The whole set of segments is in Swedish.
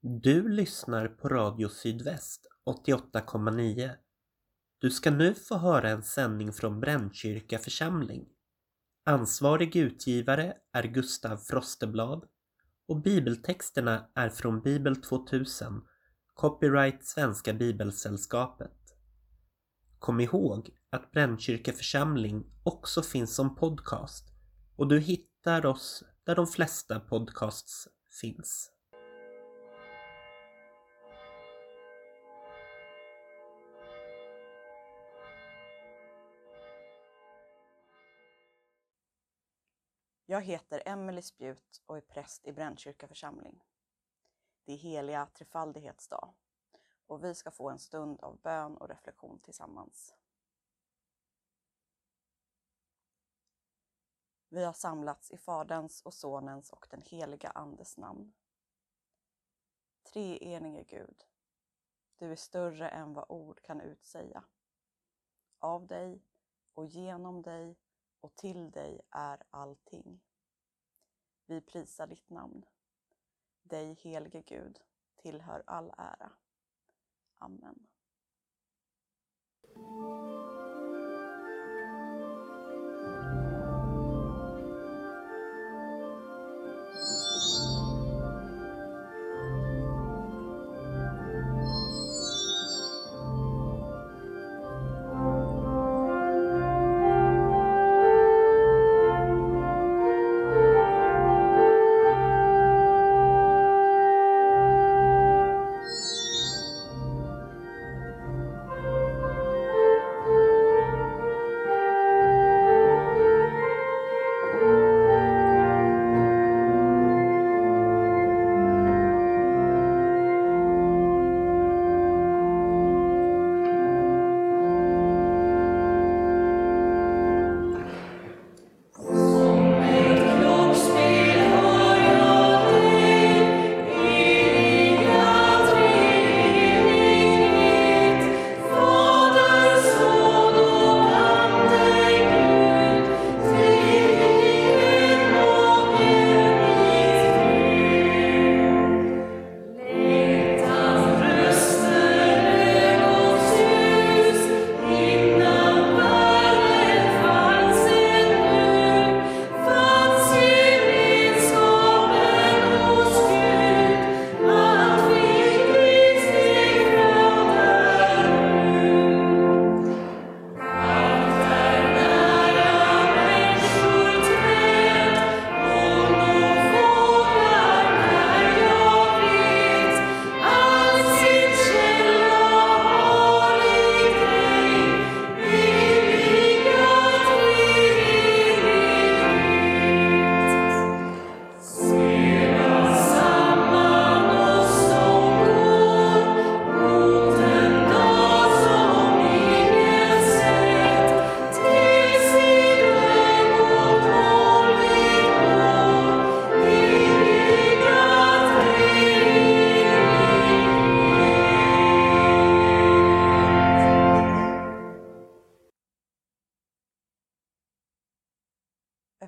Du lyssnar på Radio Sydväst 88,9. Du ska nu få höra en sändning från Brännkyrka församling. Ansvarig utgivare är Gustav Frosteblad och bibeltexterna är från Bibel 2000, copyright Svenska Bibelsällskapet. Kom ihåg att Brännkyrka församling också finns som podcast och du hittar oss där de flesta podcasts finns. Jag heter Emelie Spjut och är präst i Brännkyrka församling. Det är heliga trefaldighetsdag och vi ska få en stund av bön och reflektion tillsammans. Vi har samlats i Faderns och Sonens och den heliga Andes namn. Treenige Gud, du är större än vad ord kan utsäga. Av dig och genom dig och till dig är allting. Vi prisar ditt namn. Dig, helige Gud, tillhör all ära. Amen.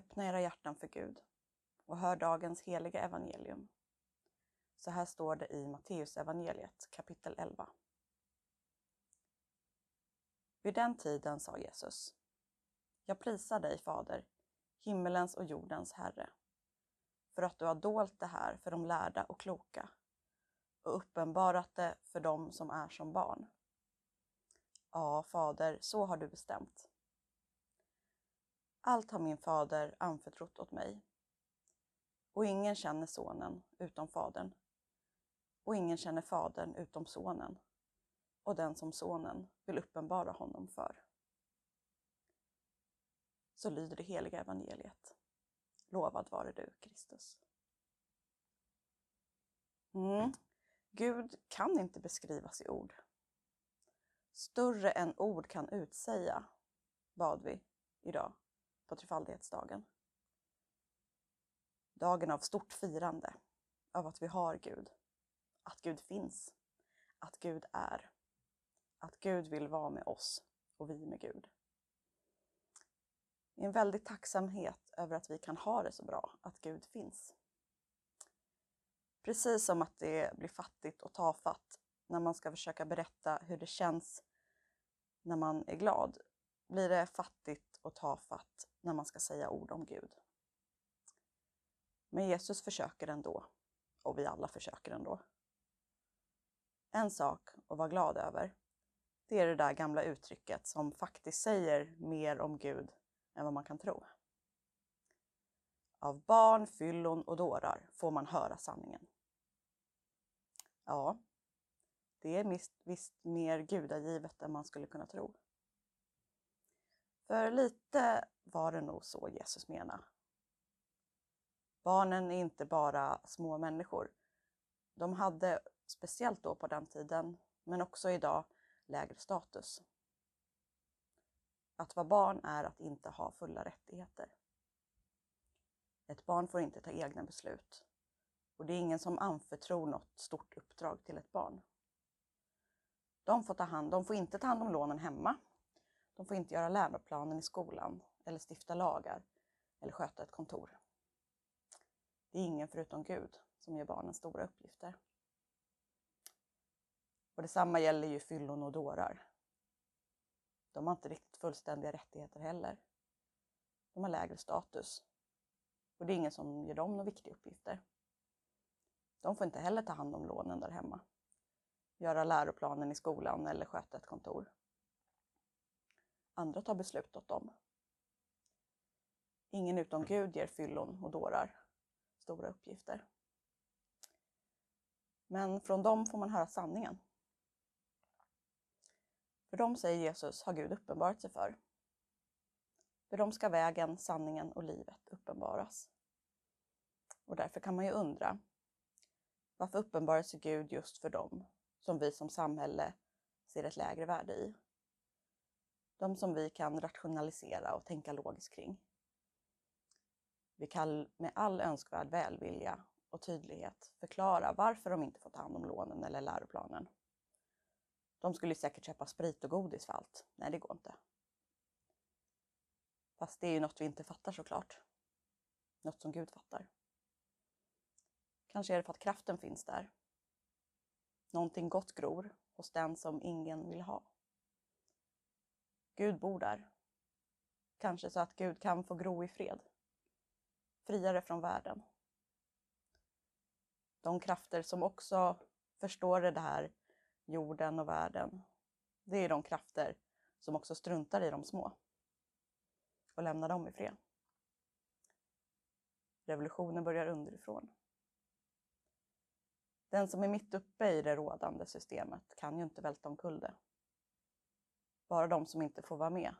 Öppna era hjärtan för Gud och hör dagens heliga evangelium. Så här står det i Matteus evangeliet kapitel 11. Vid den tiden sa Jesus Jag prisar dig, Fader, himmelens och jordens Herre, för att du har dolt det här för de lärda och kloka och uppenbarat det för dem som är som barn. Ja, Fader, så har du bestämt. Allt har min fader anförtrott åt mig. Och ingen känner sonen utom fadern. Och ingen känner fadern utom sonen och den som sonen vill uppenbara honom för. Så lyder det heliga evangeliet. Lovad vare du, Kristus. Mm. Gud kan inte beskrivas i ord. Större än ord kan utsäga, bad vi idag på trefaldighetsdagen. Dagen av stort firande av att vi har Gud, att Gud finns, att Gud är, att Gud vill vara med oss och vi med Gud. Det är en väldig tacksamhet över att vi kan ha det så bra, att Gud finns. Precis som att det blir fattigt och tafatt när man ska försöka berätta hur det känns när man är glad, blir det fattigt och tafatt när man ska säga ord om Gud. Men Jesus försöker ändå, och vi alla försöker ändå. En sak att vara glad över, det är det där gamla uttrycket som faktiskt säger mer om Gud än vad man kan tro. Av barn, fyllon och dårar får man höra sanningen. Ja, det är visst mer gudagivet än man skulle kunna tro. För lite var det nog så Jesus menade. Barnen är inte bara små människor. De hade, speciellt då på den tiden, men också idag, lägre status. Att vara barn är att inte ha fulla rättigheter. Ett barn får inte ta egna beslut och det är ingen som anförtror något stort uppdrag till ett barn. De får, ta hand, de får inte ta hand om lånen hemma. De får inte göra läroplanen i skolan eller stifta lagar eller sköta ett kontor. Det är ingen förutom Gud som ger barnen stora uppgifter. Och detsamma gäller ju fyllon och dårar. De har inte riktigt fullständiga rättigheter heller. De har lägre status. Och det är ingen som ger dem några viktiga uppgifter. De får inte heller ta hand om lånen där hemma, göra läroplanen i skolan eller sköta ett kontor. Andra tar beslut åt dem. Ingen utom Gud ger fyllon och dårar stora uppgifter. Men från dem får man höra sanningen. För dem, säger Jesus, har Gud uppenbarat sig för. För dem ska vägen, sanningen och livet uppenbaras. Och därför kan man ju undra, varför uppenbarar sig Gud just för dem som vi som samhälle ser ett lägre värde i? De som vi kan rationalisera och tänka logiskt kring. Vi kan med all önskvärd välvilja och tydlighet förklara varför de inte får ta hand om lånen eller läroplanen. De skulle säkert köpa sprit och godis för allt. Nej, det går inte. Fast det är ju något vi inte fattar såklart. Något som Gud fattar. Kanske är det för att kraften finns där. Någonting gott gror hos den som ingen vill ha. Gud bor där. Kanske så att Gud kan få gro i fred. Friare från världen. De krafter som också förstår det här, jorden och världen, det är de krafter som också struntar i de små och lämnar dem i fred. Revolutionen börjar underifrån. Den som är mitt uppe i det rådande systemet kan ju inte välta omkull det. Bara de som inte får vara med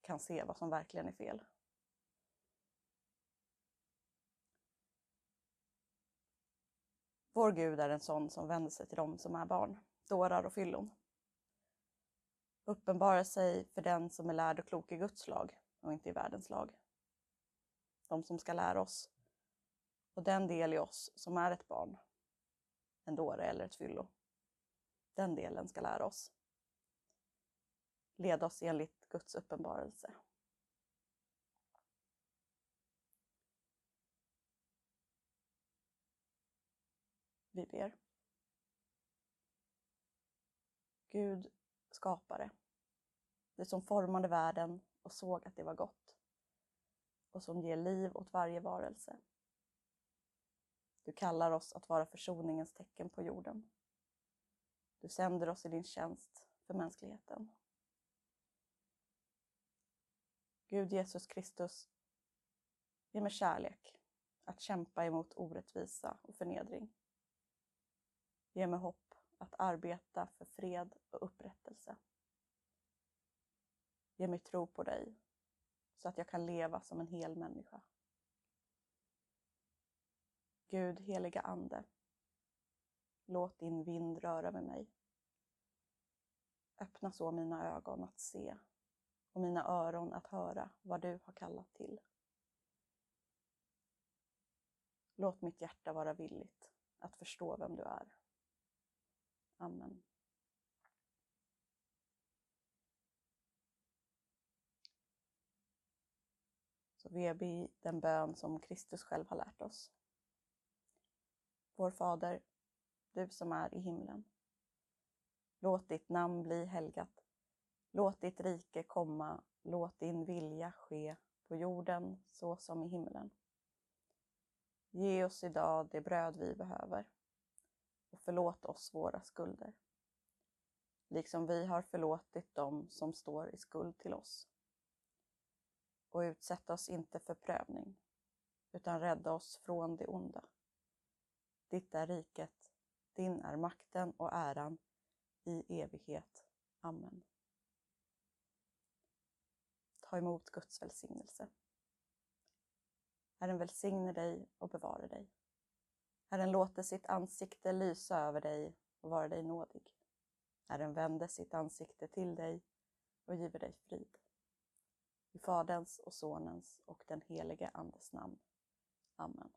kan se vad som verkligen är fel. Vår Gud är en sån som vänder sig till dem som är barn, dårar och fyllon. Uppenbarar sig för den som är lärd och klok i Guds lag och inte i världens lag. De som ska lära oss och den del i oss som är ett barn en dåre eller ett fyllo. Den delen ska lära oss. Leda oss enligt Guds uppenbarelse. Vi ber. Gud skapare, du som formade världen och såg att det var gott och som ger liv åt varje varelse. Du kallar oss att vara försoningens tecken på jorden. Du sänder oss i din tjänst för mänskligheten. Gud Jesus Kristus, ge mig kärlek att kämpa emot orättvisa och förnedring. Ge mig hopp att arbeta för fred och upprättelse. Ge mig tro på dig så att jag kan leva som en hel människa. Gud, heliga Ande, låt din vind röra vid mig. Öppna så mina ögon att se och mina öron att höra vad du har kallat till. Låt mitt hjärta vara villigt att förstå vem du är. Amen. Så vi ber den bön som Kristus själv har lärt oss. Vår Fader, du som är i himlen. Låt ditt namn bli helgat. Låt ditt rike komma. Låt din vilja ske på jorden så som i himlen. Ge oss idag det bröd vi behöver och förlåt oss våra skulder, liksom vi har förlåtit dem som står i skuld till oss. Och utsätt oss inte för prövning, utan rädda oss från det onda. Ditt är riket, din är makten och äran i evighet. Amen. Ta emot Guds välsignelse. Herren välsigne dig och bevara dig. Herren låter sitt ansikte lysa över dig och vara dig nådig. Herren vänder sitt ansikte till dig och giver dig frid. I Faderns och Sonens och den helige Andes namn. Amen.